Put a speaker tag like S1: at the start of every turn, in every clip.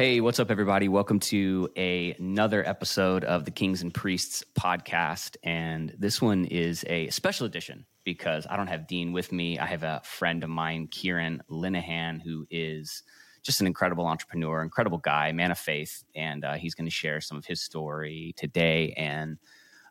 S1: Hey, what's up, everybody? Welcome to a, another episode of the Kings and Priests podcast. And this one is a special edition because I don't have Dean with me. I have a friend of mine, Kieran Lenahan, who is just an incredible entrepreneur, incredible guy, man of faith. And uh, he's going to share some of his story today and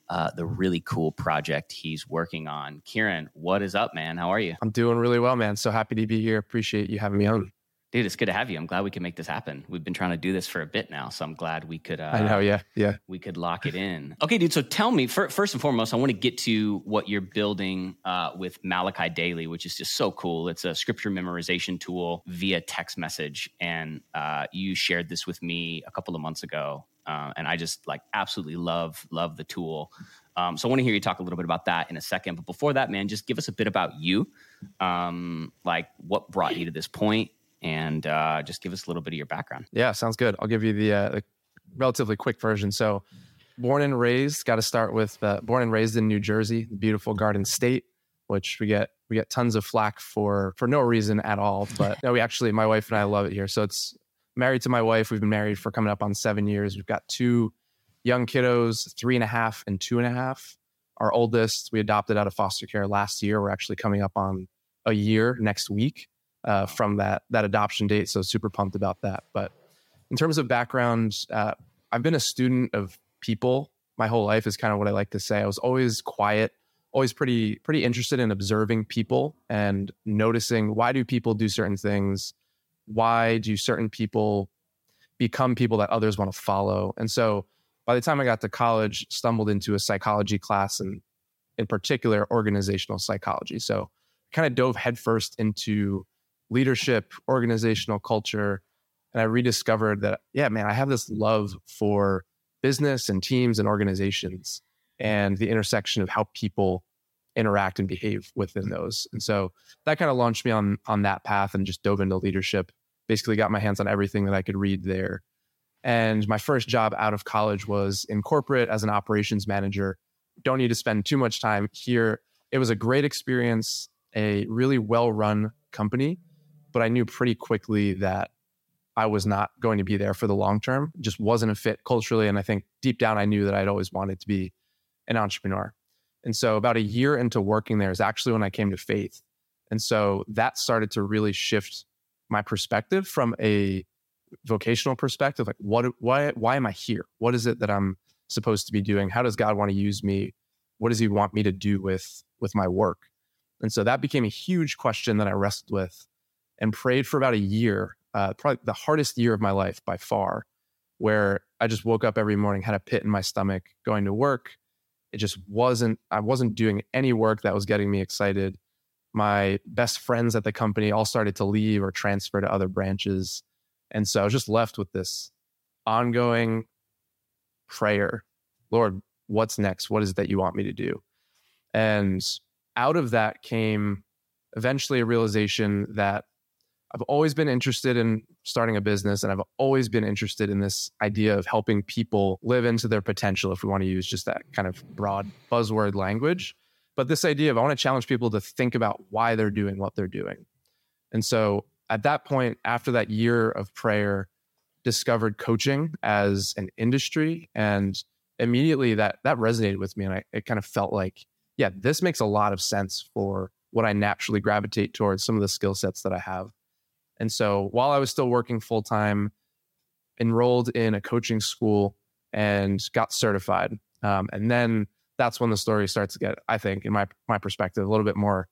S1: uh, the really cool project he's working on. Kieran, what is up, man? How are you?
S2: I'm doing really well, man. So happy to be here. Appreciate you having me on.
S1: Dude, it's good to have you. I'm glad we can make this happen. We've been trying to do this for a bit now, so I'm glad we could. Uh,
S2: I know, yeah, yeah.
S1: We could lock it in. Okay, dude. So tell me first and foremost, I want to get to what you're building uh, with Malachi Daily, which is just so cool. It's a scripture memorization tool via text message, and uh, you shared this with me a couple of months ago, uh, and I just like absolutely love love the tool. Um, so I want to hear you talk a little bit about that in a second. But before that, man, just give us a bit about you. Um, like what brought you to this point and uh, just give us a little bit of your background.
S2: Yeah, sounds good. I'll give you the, uh, the relatively quick version. So, born and raised, got to start with uh, born and raised in New Jersey, the beautiful Garden State, which we get we get tons of flack for for no reason at all. But no, we actually, my wife and I love it here. So it's married to my wife. We've been married for coming up on seven years. We've got two young kiddos, three and a half and two and a half. Our oldest we adopted out of foster care last year. We're actually coming up on a year next week uh, from that that adoption date. So super pumped about that. But in terms of background, uh, I've been a student of people my whole life. Is kind of what I like to say. I was always quiet, always pretty pretty interested in observing people and noticing why do people do certain things, why do certain people become people that others want to follow, and so. By the time I got to college, stumbled into a psychology class and in particular organizational psychology. So kind of dove headfirst into leadership, organizational culture. And I rediscovered that, yeah, man, I have this love for business and teams and organizations and the intersection of how people interact and behave within those. And so that kind of launched me on on that path and just dove into leadership. Basically got my hands on everything that I could read there. And my first job out of college was in corporate as an operations manager. Don't need to spend too much time here. It was a great experience, a really well-run company but I knew pretty quickly that I was not going to be there for the long term. Just wasn't a fit culturally. And I think deep down, I knew that I'd always wanted to be an entrepreneur. And so, about a year into working there is actually when I came to faith. And so that started to really shift my perspective from a vocational perspective. Like, what, why, why am I here? What is it that I'm supposed to be doing? How does God want to use me? What does He want me to do with with my work? And so that became a huge question that I wrestled with and prayed for about a year, uh, probably the hardest year of my life by far, where I just woke up every morning, had a pit in my stomach going to work. It just wasn't, I wasn't doing any work that was getting me excited. My best friends at the company all started to leave or transfer to other branches. And so I was just left with this ongoing prayer Lord, what's next? What is it that you want me to do? And out of that came eventually a realization that I've always been interested in starting a business and I've always been interested in this idea of helping people live into their potential, if we want to use just that kind of broad buzzword language. But this idea of I want to challenge people to think about why they're doing what they're doing. And so at that point, after that year of prayer, discovered coaching as an industry and immediately that that resonated with me and I, it kind of felt like yeah this makes a lot of sense for what i naturally gravitate towards some of the skill sets that i have and so while I was still working full time, enrolled in a coaching school and got certified. Um, and then that's when the story starts to get, I think, in my my perspective, a little bit more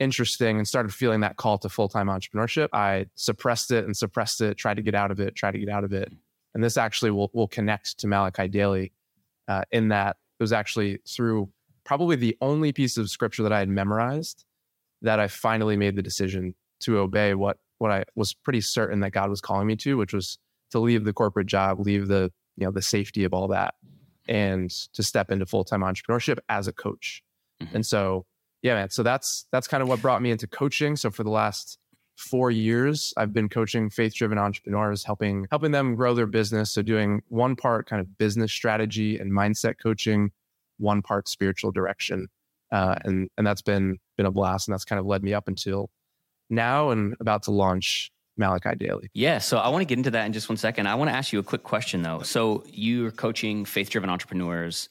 S2: interesting and started feeling that call to full time entrepreneurship. I suppressed it and suppressed it, tried to get out of it, tried to get out of it. And this actually will will connect to Malachi Daily uh, in that it was actually through probably the only piece of scripture that I had memorized that I finally made the decision to obey what what I was pretty certain that God was calling me to, which was to leave the corporate job, leave the you know the safety of all that, and to step into full time entrepreneurship as a coach. Mm-hmm. And so, yeah, man. So that's that's kind of what brought me into coaching. So for the last four years, I've been coaching faith driven entrepreneurs, helping helping them grow their business. So doing one part kind of business strategy and mindset coaching, one part spiritual direction, uh, and and that's been been a blast, and that's kind of led me up until now and about to launch Malachi Daily.
S1: Yeah, so I want to get into that in just one second. I want to ask you a quick question though. So you're coaching faith-driven entrepreneurs.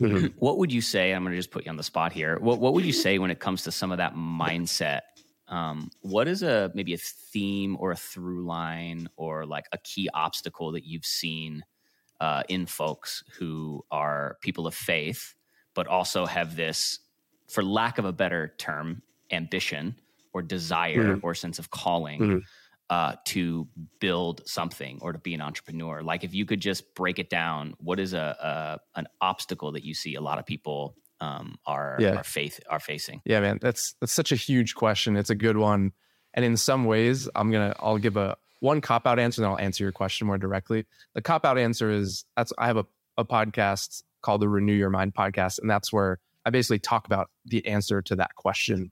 S1: Mm-hmm. What would you say? I'm going to just put you on the spot here. What What would you say when it comes to some of that mindset? Um, what is a maybe a theme or a through line or like a key obstacle that you've seen uh, in folks who are people of faith, but also have this, for lack of a better term, ambition or desire mm-hmm. or sense of calling? Mm-hmm uh, to build something or to be an entrepreneur? Like, if you could just break it down, what is a, a an obstacle that you see a lot of people um, are yeah. are faith are facing?
S2: Yeah, man, that's that's such a huge question. It's a good one, and in some ways, I'm gonna I'll give a one cop out answer, and I'll answer your question more directly. The cop out answer is that's I have a a podcast called the Renew Your Mind podcast, and that's where I basically talk about the answer to that question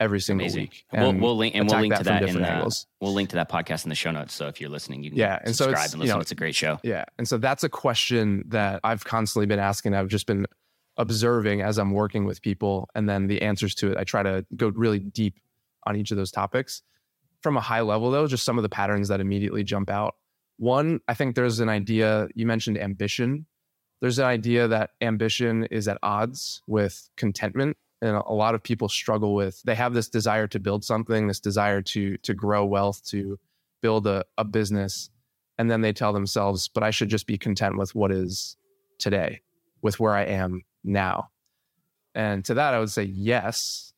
S2: every single Amazing. week.
S1: We'll, we'll, link and we'll link to that in the, we'll link to that podcast in the show notes. So if you're listening, you can yeah, and subscribe so and listen. You know, it's a great show.
S2: Yeah, and so that's a question that I've constantly been asking. I've just been observing as I'm working with people, and then the answers to it. I try to go really deep on each of those topics. From a high level, though, just some of the patterns that immediately jump out. One, I think there's an idea. You mentioned ambition. There's an idea that ambition is at odds with contentment and a lot of people struggle with they have this desire to build something this desire to to grow wealth to build a, a business and then they tell themselves but i should just be content with what is today with where i am now. And to that i would say yes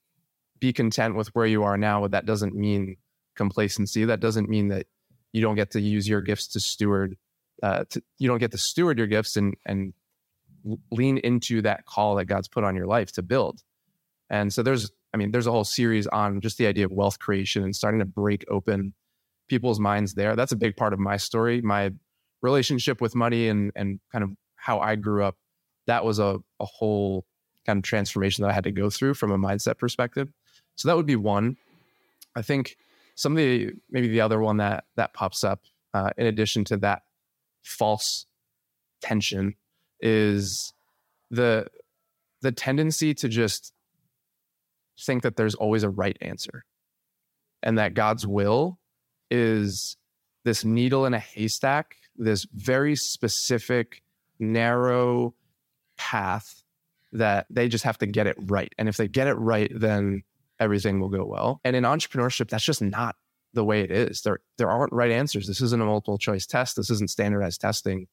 S2: be content with where you are now but that doesn't mean complacency. That doesn't mean that you don't get to use your gifts to steward uh, to, you don't get to steward your gifts and and lean into that call that god's put on your life to build and so there's, I mean, there's a whole series on just the idea of wealth creation and starting to break open people's minds there. That's a big part of my story. My relationship with money and and kind of how I grew up. That was a, a whole kind of transformation that I had to go through from a mindset perspective. So that would be one. I think some of the maybe the other one that that pops up uh, in addition to that false tension is the the tendency to just think that there's always a right answer and that God's mm-hmm. will is this needle in a haystack, this very specific, narrow path that they just have to get it right. And if they get it right, then everything will go well. And in entrepreneurship, that's just not the way it is. There there aren't right answers. This isn't a multiple choice test. This isn't standardized testing.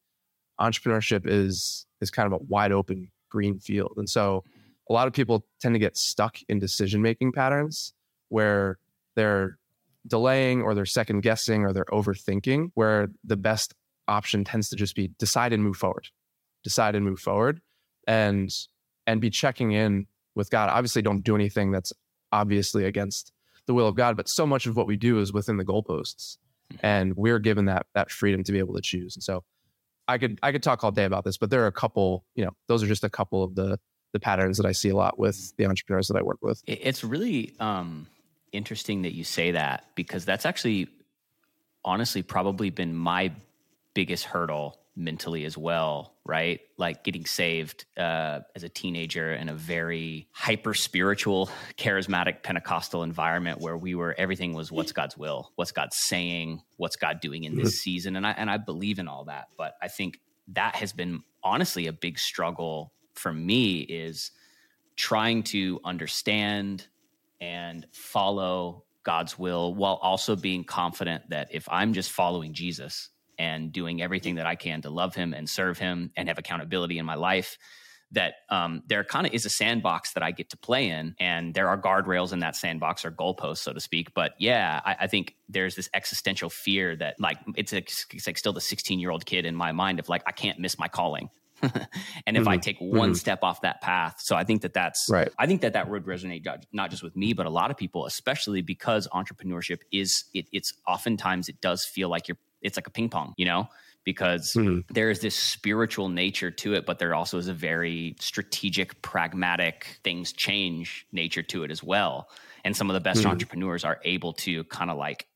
S2: Entrepreneurship is is kind of a wide open green field. And so a lot of people tend to get stuck in decision making patterns where they're delaying or they're second guessing or they're overthinking, where the best option tends to just be decide and move forward, decide and move forward, and and be checking in with God. Obviously, don't do anything that's obviously against the will of God, but so much of what we do is within the goalposts, mm-hmm. and we're given that that freedom to be able to choose. And so, I could I could talk all day about this, but there are a couple. You know, those are just a couple of the the patterns that I see a lot with the entrepreneurs that I work with.
S1: It's really um, interesting that you say that because that's actually honestly probably been my biggest hurdle mentally as well, right? Like getting saved uh, as a teenager in a very hyper spiritual, charismatic Pentecostal environment where we were everything was what's God's will, what's God saying, what's God doing in this mm-hmm. season, and I and I believe in all that. But I think that has been honestly a big struggle for me is trying to understand and follow God's will while also being confident that if I'm just following Jesus and doing everything that I can to love him and serve him and have accountability in my life, that um, there kind of is a sandbox that I get to play in, and there are guardrails in that sandbox or goalposts, so to speak. But yeah, I, I think there's this existential fear that like it's, a, it's like still the 16 year old kid in my mind of like I can't miss my calling. and if mm-hmm. I take one mm-hmm. step off that path, so I think that that's right. I think that that would resonate not just with me, but a lot of people, especially because entrepreneurship is it, it's oftentimes it does feel like you're it's like a ping pong, you know, because mm-hmm. there is this spiritual nature to it, but there also is a very strategic, pragmatic things change nature to it as well. And some of the best mm-hmm. entrepreneurs are able to kind of like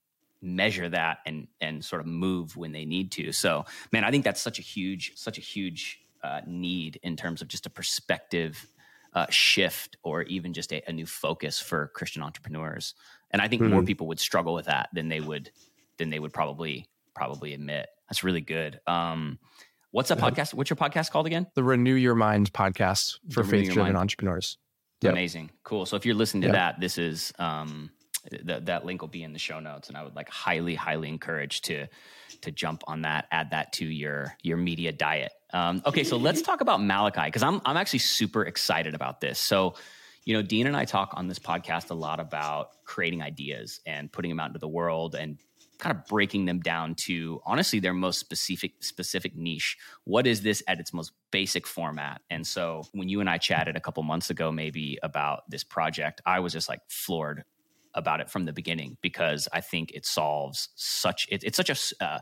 S1: measure that and and sort of move when they need to. So, man, I think that's such a huge such a huge uh, need in terms of just a perspective uh, shift or even just a, a, new focus for Christian entrepreneurs. And I think mm-hmm. more people would struggle with that than they would than they would probably probably admit. That's really good. Um, what's that podcast? What's your podcast called again?
S2: The Renew Your Mind podcast for faith driven entrepreneurs.
S1: Yep. Amazing, cool. So if you're listening to yep. that, this is um, th- that link will be in the show notes, and I would like highly, highly encourage to to jump on that, add that to your your media diet. Um, okay, so let's talk about Malachi because I'm I'm actually super excited about this. So you know, Dean and I talk on this podcast a lot about creating ideas and putting them out into the world and kind of breaking them down to honestly their most specific specific niche. What is this at its most basic format? And so when you and I chatted a couple months ago maybe about this project, I was just like floored about it from the beginning because I think it solves such it, it's such a uh,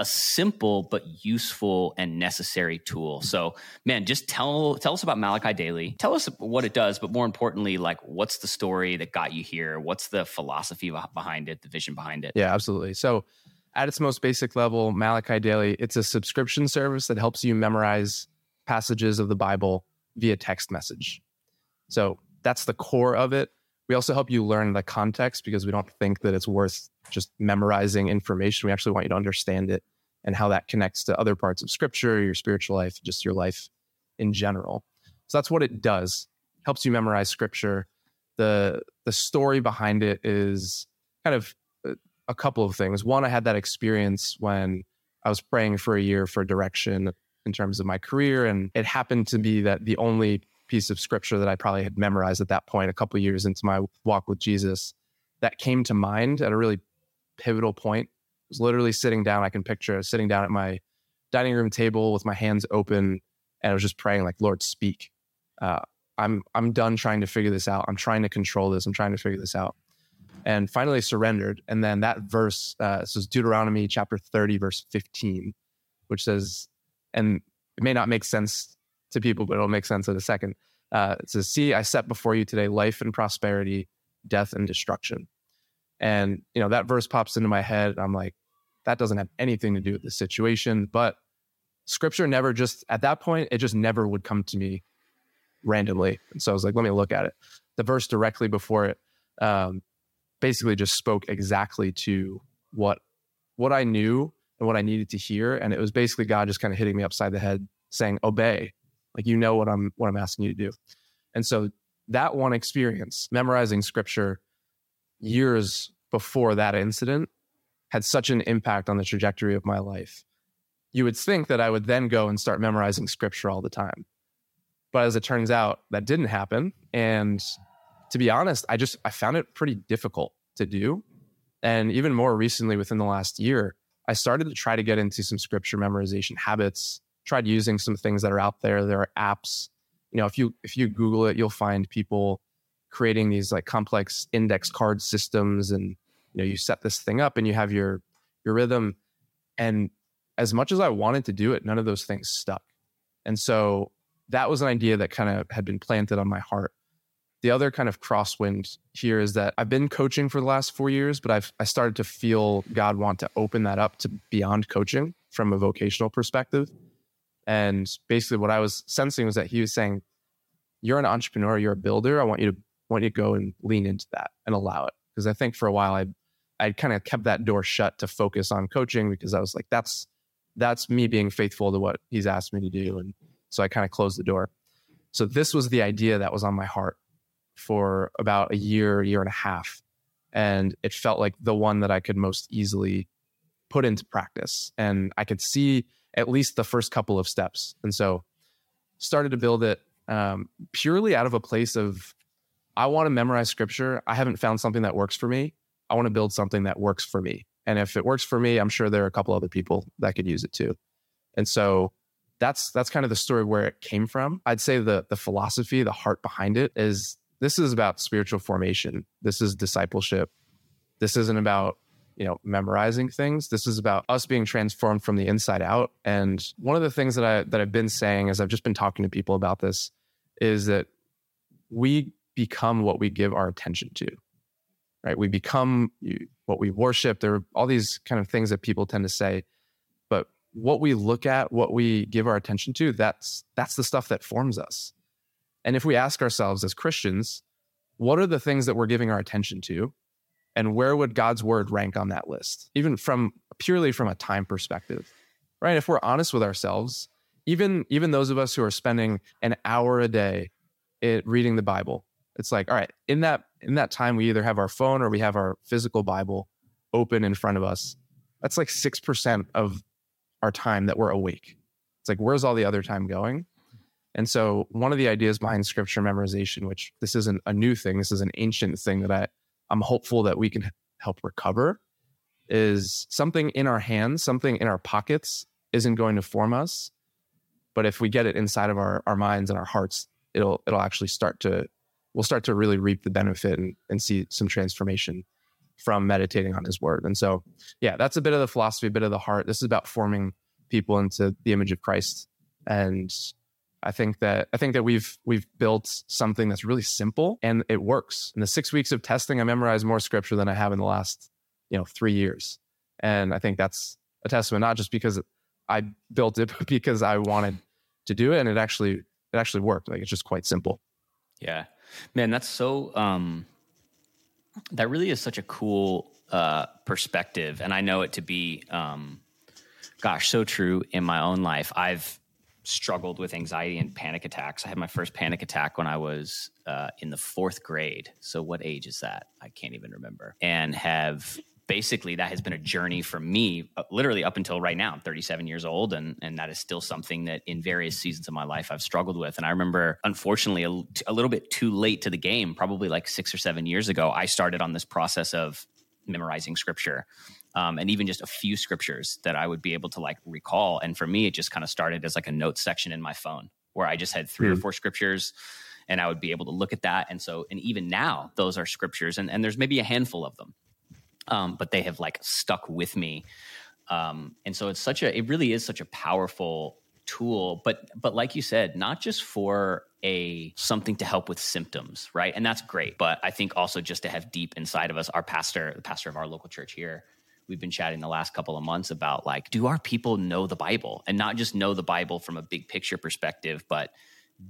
S1: a simple but useful and necessary tool. So, man, just tell tell us about Malachi Daily. Tell us what it does, but more importantly, like what's the story that got you here? What's the philosophy behind it, the vision behind it?
S2: Yeah, absolutely. So, at its most basic level, Malachi Daily, it's a subscription service that helps you memorize passages of the Bible via text message. So, that's the core of it. We also help you learn the context because we don't think that it's worth just memorizing information. We actually want you to understand it and how that connects to other parts of scripture, your spiritual life, just your life in general. So that's what it does. Helps you memorize scripture. The the story behind it is kind of uh, a couple of things. One, I had that experience when I was praying for a year for direction in terms of my career and it happened to be that the only piece of scripture that I probably had memorized at that point, a couple years into my walk with Jesus, that came to mind at a really pivotal point. I was literally sitting down. I can picture sitting down at my dining room table with my hands open, and I was just praying, like, "Lord, speak." Uh, I'm I'm done trying to figure this out. I'm trying to control this. I'm trying to figure this out. And finally surrendered. And then that verse, uh, this is Deuteronomy chapter 30, verse 15, which says, and it may not make sense to people, but it'll make sense in a second. Uh, it says, See, I set before you today life and prosperity, death and destruction. And, you know, that verse pops into my head. I'm like, that doesn't have anything to do with the situation. But scripture never just, at that point, it just never would come to me randomly. And so I was like, let me look at it. The verse directly before it um, basically just spoke exactly to what what I knew and what I needed to hear. And it was basically God just kind of hitting me upside the head saying, obey, like you know what I'm what I'm asking you to do. And so that one experience, memorizing scripture years before that incident, had such an impact on the trajectory of my life. You would think that I would then go and start memorizing scripture all the time. But as it turns out, that didn't happen. And to be honest, I just I found it pretty difficult to do. And even more recently within the last year, I started to try to get into some scripture memorization habits tried using some things that are out there. There are apps. You know, if you if you Google it, you'll find people creating these like complex index card systems, and you know, you set this thing up and you have your your rhythm. And as much as I wanted to do it, none of those things stuck. And so that was an idea that kind of had been planted on my heart. The other kind of crosswind here is that I've been coaching for the last four years, but I've I started to feel God want to open that up to beyond coaching from a vocational perspective. And basically, what I was sensing was that he was saying, "You're an entrepreneur. You're a builder. I want you to want you to go and lean into that and allow it." Because I think for a while I I kind of kept that door shut to focus on coaching because I was like, "That's that's me being faithful to what he's asked me to do," and so I kind of closed the door. So this was the idea that was on my heart for about a year, year and a half, and it felt like the one that I could most easily put into practice, and I could see at least the first couple of steps. And so started to build it um, purely out of a place of I want to memorize scripture. I haven't found something that works for me. I want to build something that works for me. And if it works for me, I'm sure there are a couple other people that could use it too. And so that's that's kind of the story where it came from. I'd say the the philosophy, the heart behind it is this is about spiritual formation. This is discipleship. This isn't about you know memorizing things. This is about us being transformed from the inside out. And one of the things that i that i've been saying as i've just been talking to people about this is that we become what we give our attention to right? We become what we worship. There are all these kind of things that people tend to say. But what we look at what we give our attention to that's that's the stuff that forms us. And if we ask ourselves as christians what are the things that we're giving our attention to and where would God's word rank on that list? Even from purely from a time perspective. Right? If we're honest with ourselves, even even those of us who are spending an hour a day it, reading the Bible, it's like, all right, in that in that time we either have our phone or we have our physical Bible open in front of us. That's like 6% of our time that we're awake. It's like, where's all the other time going? And so, one of the ideas behind scripture memorization, which this isn't a new thing, this is an ancient thing that I, I'm hopeful that we can help recover, is something in our hands, something in our pockets isn't going to form us. But if we get it inside of our, our minds and our hearts, it'll it'll actually start to we'll start to really reap the benefit and, and see some transformation from meditating on his word. And so, yeah, that's a bit of the philosophy, a bit of the heart. This is about forming people into the image of Christ. And I think that I think that we've we've built something that's really simple and it works. In the six weeks of testing, I memorized more scripture than I have in the last, you know, three years. And I think that's a testament, not just because I built it, but because I wanted to do it. And it actually it actually worked. Like it's just quite simple.
S1: Yeah. Man, that's so um that really is such a cool uh perspective. And I know it to be um gosh, so true in my own life. I've struggled with anxiety and panic attacks. I had my first panic attack when I was uh, in the fourth grade. So, what age is that? I can't even remember. And have basically that has been a journey for me, uh, literally up until right now. I'm 37 years old, and and that is still something that in various seasons of my life I've struggled with. And I remember, unfortunately, a, a little bit too late to the game, probably like six or seven years ago, I started on this process of memorizing scripture um, and even just a few scriptures that I would be able to like recall. And for me, it just kind of started as like a notes section in my phone where I just had 3 mm. or hmm. four scriptures and I would be able to look at that. And so, and even now, those are scriptures, and, and there's maybe a handful of them, um, but they have like stuck with me. Um, and so it's such a, it really is such a powerful tool but but like you said not just for a something to help with symptoms right and that's great but i think also just to have deep inside of us our pastor the pastor of our local church here we've been chatting the last couple of months about like do our people know the bible? And not just know the bible from a big picture perspective but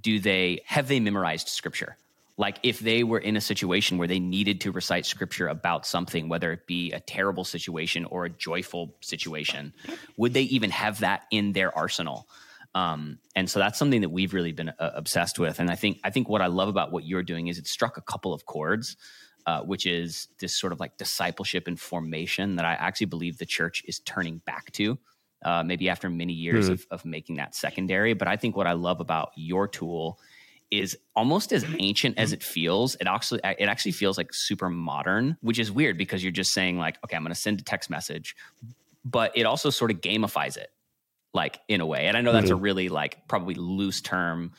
S1: do they have they memorized scripture? Like if they were in a situation where they needed to recite scripture about something whether it be a terrible situation or a joyful situation would they even have that in their arsenal? Um, and so that's something that we've really been uh, obsessed with. And i think i think what i love about what you're doing is it struck a couple of chords uh, which is this sort of like discipleship and formation that I actually believe the church is turning back to. Uh, maybe after many years mm. of, of making that secondary. But I think what I love about your tool is almost as ancient as it feels. It actually it actually feels like super modern, which is weird because you're just saying like, okay, I'm going to send a text message, but it also sort of gamifies it, like in a way. And I know that's mm-hmm. a really like probably loose term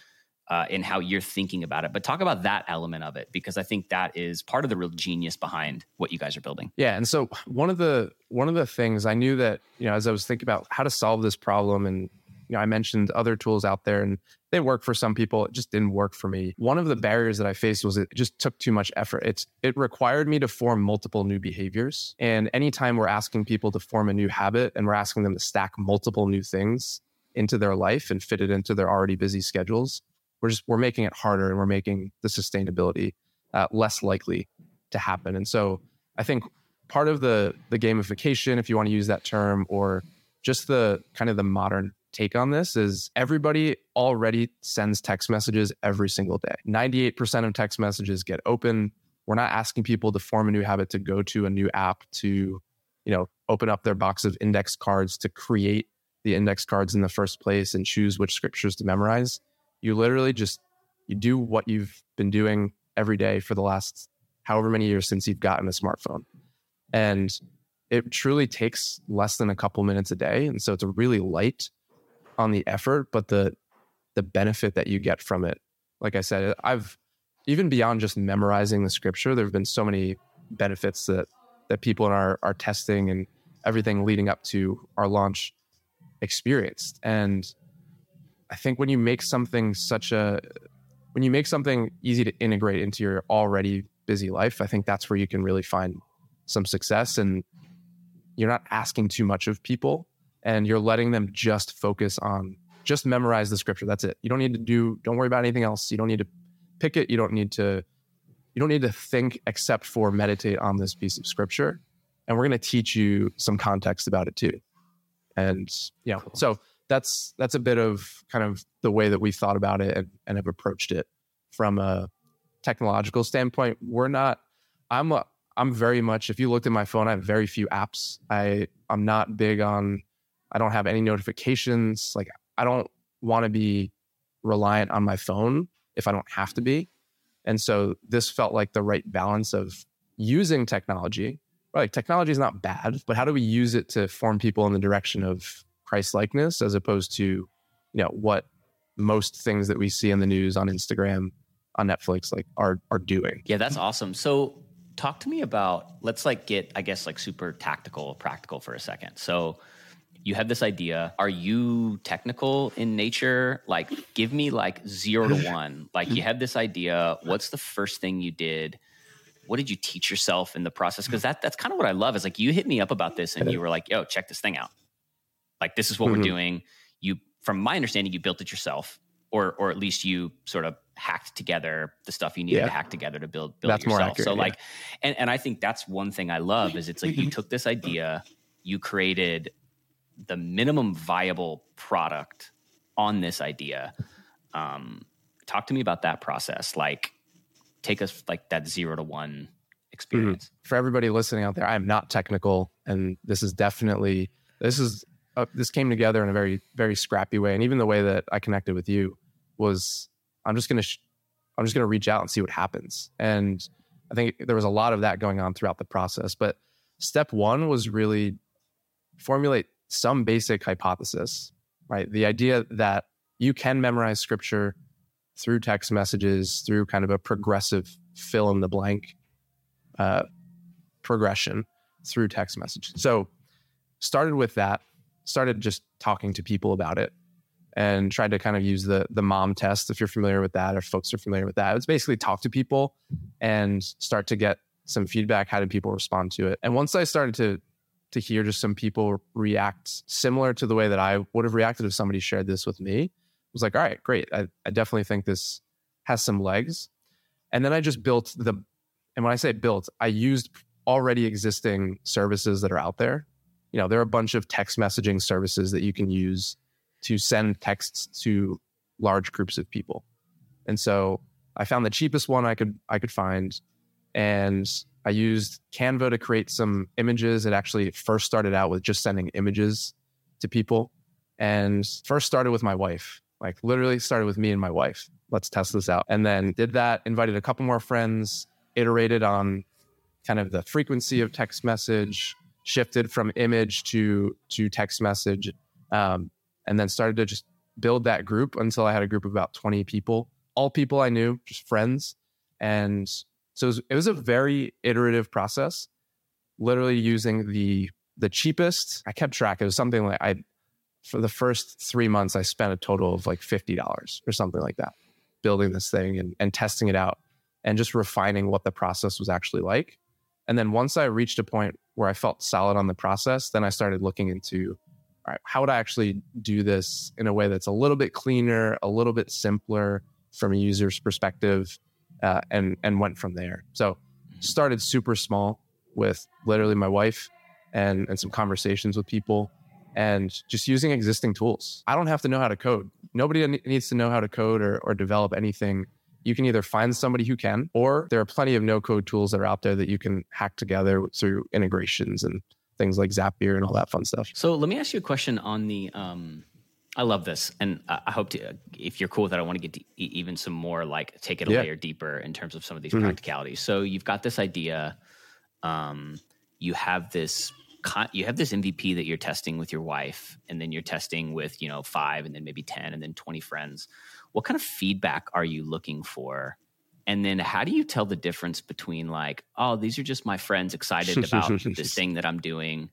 S1: uh, in how you're thinking about it. But talk about that element of it because I think that is part of the real genius behind what you guys are building.
S2: Yeah, and so one of the one of the things I knew that you know as I was thinking about how to solve this problem, and you know I mentioned other tools out there, and they work for some people. It just didn't work for me. One of the barriers that I faced was it just took too much effort. It's it required me to form multiple new behaviors, and anytime we're asking people to form a new habit and we're asking them to stack multiple new things into their life and fit it into their already busy schedules we're just we're making it harder and we're making the sustainability uh, less likely to happen. And so I think part of the the gamification, if you want to use that term, or just the kind of the modern take on this is everybody already sends text messages every single day. 98% of text messages get open. We're not asking people to form a new habit to go to a new app to, you know, open up their box of index cards to create the index cards in the first place and choose which scriptures to memorize you literally just you do what you've been doing every day for the last however many years since you've gotten a smartphone. And it truly takes less than a couple minutes a day. And so it's a really light on the effort but the the benefit that you get from it like i said i've even beyond just memorizing the scripture there have been so many benefits that that people in our our testing and everything leading up to our launch experienced. And I think when you make something such a when you make something easy to integrate into your already busy life, I think that's where you can really find some success and you're not asking too much of people and you're letting them just focus on just memorize the scripture. That's it. You don't need to do don't worry about anything else. You don't need to pick it. You don't need to you don't need to think except for meditate on this piece of scripture. And we're going to teach you some context about it too. And yeah, cool. so that's that's a bit of kind of the way that we've thought about it and, and have approached it from a technological standpoint. We're not I'm a, I'm very much if you looked at my phone, I have very few apps. I I'm not big on I don't have any notifications. Like I don't want to be reliant on my phone if I don't have to be. And so this felt like the right balance of using technology. Like technology is not bad, but how do we use it to form people in the direction of Christ likeness as opposed to, you know, what most things that we see in the news on Instagram, on Netflix, like are are doing.
S1: Yeah, that's awesome. So talk to me about let's like get, I guess, like super tactical, practical for a second. So you have this idea. Are you technical in nature? Like, give me like zero to one. Like, you have this idea. What's the first thing you did? What did you teach yourself in the process? Because that that's kind of what I love. Is like you hit me up about this and you were like, "Yo, check this thing out. Like, this is what mm-hmm. we're doing." You, from my understanding, you built it yourself, or or at least you sort of hacked together the stuff you needed yeah. to hack together to build build that's yourself. Accurate, so like, yeah. and and I think that's one thing I love is it's like you took this idea, you created the minimum viable product on this idea. Um, talk to me about that process. Like, take us like that zero to one experience. Mm-hmm.
S2: For everybody listening out there, I am not technical, and this is definitely this is uh, this came together in a very very scrappy way, and even the way that I connected with you was I'm just gonna sh- I'm just gonna reach out and see what happens, and I think there was a lot of that going on throughout the process. But step one was really formulate some basic hypothesis, right? The idea that you can memorize scripture through text messages, through kind of a progressive fill in the blank uh, progression through text message. So, started with that, started just talking to people about it and tried to kind of use the the mom test if you're familiar with that or folks are familiar with that. It's basically talk to people and start to get some feedback. How did people respond to it? And once I started to to hear just some people react similar to the way that I would have reacted if somebody shared this with me. I was like, all right, great. I, I definitely think this has some legs. And then I just built the, and when I say built, I used already existing services that are out there. You know, there are a bunch of text messaging services that you can use to send texts to large groups of people. And so I found the cheapest one I could I could find and I used Canva to create some images. It actually first started out with just sending images to people and first started with my wife, like literally started with me and my wife. Let's test this out. And then did that, invited a couple more friends, iterated on kind of the frequency of text message, shifted from image to to text message, um, and then started to just build that group until I had a group of about 20 people, all people I knew, just friends. And so it was, it was a very iterative process, literally using the the cheapest. I kept track. It was something like I for the first three months I spent a total of like fifty dollars or something like that, building this thing and, and testing it out and just refining what the process was actually like. And then once I reached a point where I felt solid on the process, then I started looking into all right, how would I actually do this in a way that's a little bit cleaner, a little bit simpler from a user's perspective, uh, and and went from there. So started super small with literally my wife and and some conversations with people and just using existing tools. I don't have to know how to code. Nobody needs to know how to code or, or develop anything. You can either find somebody who can, or there are plenty of no code tools that are out there that you can hack together through integrations and things like Zapier and all that fun stuff.
S1: So let me ask you a question on the um, I love this, and I hope to. If you're cool with that, I want to get to even some more, like take it a yeah. layer deeper in terms of some of these mm-hmm. practicalities. So you've got this idea, um, you have this, you have this MVP that you're testing with your wife, and then you're testing with you know five, and then maybe ten, and then twenty friends. What kind of feedback are you looking for? And then how do you tell the difference between like, oh, these are just my friends excited about this thing that I'm doing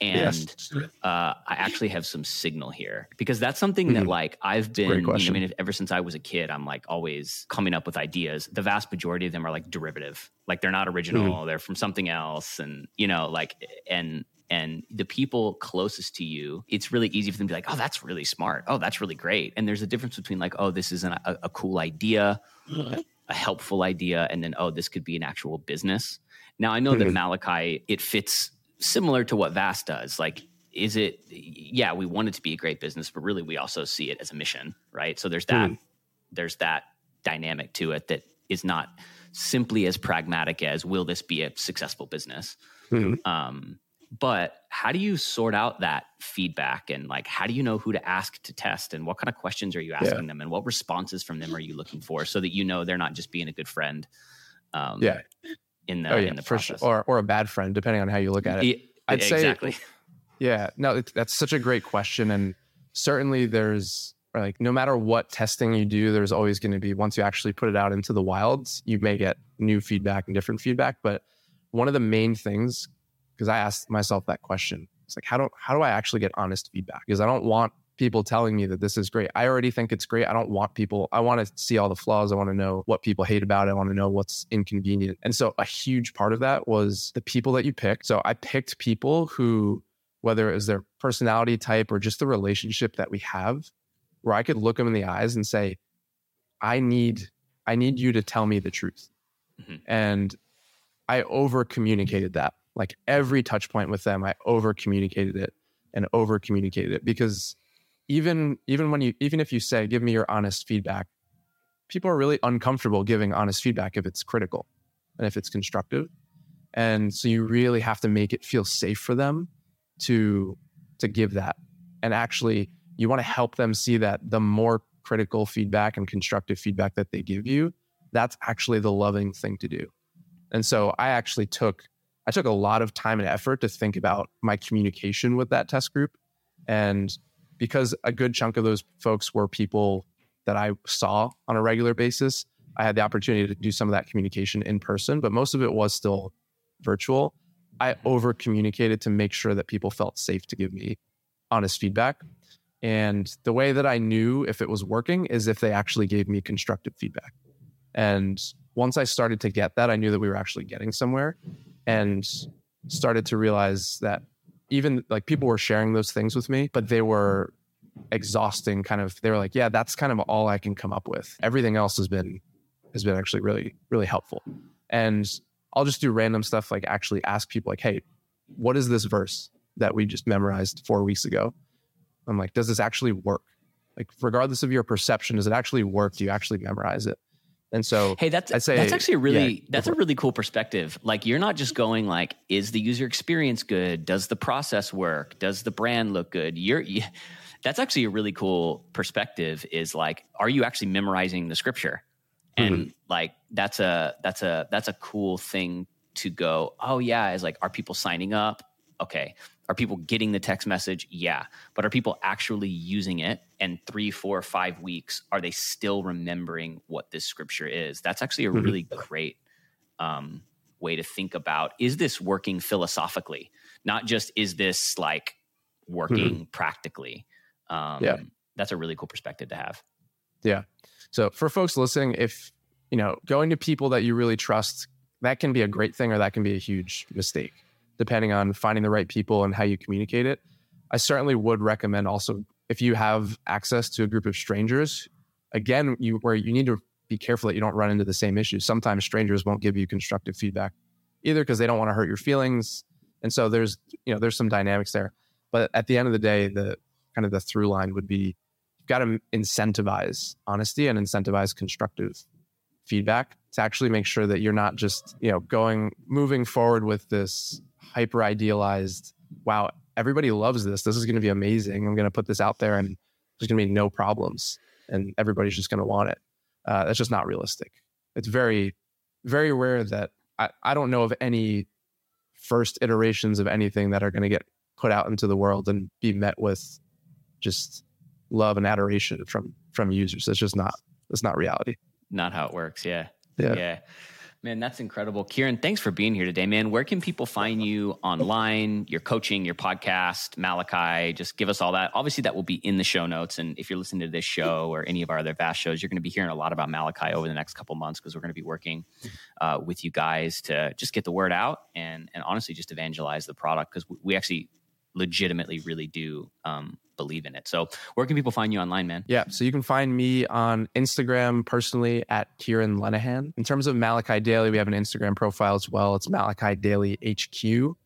S1: and uh, I actually have some signal here because that's something mm-hmm. that like I've been. You know, I mean, ever since I was a kid, I'm like always coming up with ideas. The vast majority of them are like derivative, like they're not original. Mm-hmm. They're from something else, and you know, like and and the people closest to you, it's really easy for them to be like, "Oh, that's really smart. Oh, that's really great." And there's a difference between like, "Oh, this is an, a, a cool idea." a helpful idea and then oh this could be an actual business now i know mm-hmm. that malachi it fits similar to what vast does like is it yeah we want it to be a great business but really we also see it as a mission right so there's that mm. there's that dynamic to it that is not simply as pragmatic as will this be a successful business mm-hmm. um, but how do you sort out that feedback? And like how do you know who to ask to test? And what kind of questions are you asking yeah. them? And what responses from them are you looking for? So that you know they're not just being a good friend
S2: um, yeah.
S1: in the oh, yeah, in the process
S2: sure. or or a bad friend depending on how you look at it. Yeah,
S1: i'd say exactly.
S2: Yeah no that's such a great question. And certainly there's like no matter what testing you do there's always going to be once you actually put it out into the wilds you may get new feedback and different feedback. But one of the main things because I asked myself that question. It's like how do how do I actually get honest feedback? Because I don't want people telling me that this is great. I already think it's great. I don't want people, I want to see all the flaws. I want to know what people hate about it. I want to know what's inconvenient. And so a huge part of that was the people that you picked. So I picked people who, whether it was their personality type or just the relationship that we have, where I could look them in the eyes and say, I need, I need you to tell me the truth. Mm-hmm. And I over communicated that like every touch point with them i over communicated it and over communicated it because even even when you even if you say give me your honest feedback people are really uncomfortable giving honest feedback if it's critical and if it's constructive. And so you really have to make it feel safe for them to to give that. And actually you want to help them see that the more critical feedback and constructive feedback that they give you that's actually the loving thing to do. And so i actually took I took a lot of time and effort to think about my communication with that test group. And because a good chunk of those folks were people that I saw on a regular basis, I had the opportunity to do some of that communication in person, but most of it was still virtual. I over communicated to make sure that people felt safe to give me honest feedback. And the way that I knew if it was working is if they actually gave me constructive feedback. And once I started to get that, I knew that we were actually getting somewhere and started to realize that even like people were sharing those things with me, but they were exhausting kind of they were like, yeah, that's kind of all I can come up with. Everything else has been has been actually really, really helpful. And I'll just do random stuff like actually ask people like, hey, what is this verse that we just memorized four weeks ago? I'm like, does this actually work? Like, regardless of your perception, does it actually work? Do you actually memorize it? And so,
S1: hey, that's say, that's actually a really yeah, that's a really cool perspective. Like, you're not just going like, is the user experience good? Does the process work? Does the brand look good? You're you, that's actually a really cool perspective. Is like, are you actually memorizing the scripture? And mm-hmm. like, that's a that's a that's a cool thing to go. Oh yeah, is like, are people signing up? Okay, are people getting the text message? Yeah. But are people actually using it? And three, four, five weeks, are they still remembering what this scripture is? That's actually a mm-hmm. really great um, way to think about is this working philosophically? Not just is this like working mm-hmm. practically? Um, yeah. That's a really cool perspective to have.
S2: Yeah. So for folks listening, if, you know, going to people that you really trust, that can be a great thing or that can be a huge mistake depending on finding the right people and how you communicate it. I certainly would recommend also if you have access to a group of strangers, again, you where you need to be careful that you don't run into the same issues. Sometimes strangers won't give you constructive feedback either because they don't want to hurt your feelings. And so there's, you know, there's some dynamics there. But at the end of the day, the kind of the through line would be you've got to incentivize honesty and incentivize constructive feedback to actually make sure that you're not just, you know, going moving forward with this hyper idealized, wow, everybody loves this. This is going to be amazing. I'm going to put this out there and there's going to be no problems and everybody's just going to want it. Uh, that's just not realistic. It's very, very rare that I, I don't know of any first iterations of anything that are going to get put out into the world and be met with just love and adoration from from users. That's just not that's not reality.
S1: Not how it works. Yeah. Yeah. Yeah. Man, that's incredible. Kieran, thanks for being here today, man. Where can people find you online, your coaching, your podcast, Malachi? Just give us all that. Obviously, that will be in the show notes. And if you're listening to this show or any of our other vast shows, you're going to be hearing a lot about Malachi over the next couple months because we're going to be working uh, with you guys to just get the word out and, and honestly just evangelize the product because we actually legitimately really do um, believe in it. So, where can people find you online, man?
S2: Yeah, so you can find me on Instagram personally at Kieran Lenahan. In terms of Malachi Daily, we have an Instagram profile as well. It's Malachi Daily HQ.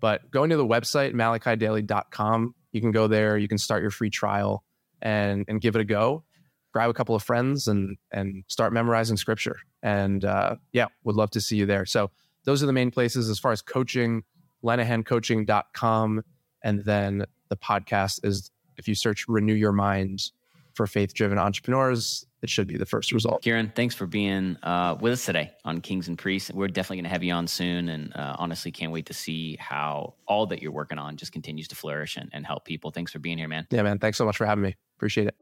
S2: But going to the website, malachidaily.com, you can go there, you can start your free trial and, and give it a go. Grab a couple of friends and and start memorizing scripture. And uh, yeah, would love to see you there. So those are the main places as far as coaching, lenahancoaching.com. And then the podcast is if you search Renew Your Mind for faith driven entrepreneurs, it should be the first result.
S1: Kieran, thanks for being uh, with us today on Kings and Priests. We're definitely going to have you on soon. And uh, honestly, can't wait to see how all that you're working on just continues to flourish and, and help people. Thanks for being here, man.
S2: Yeah, man. Thanks so much for having me. Appreciate it.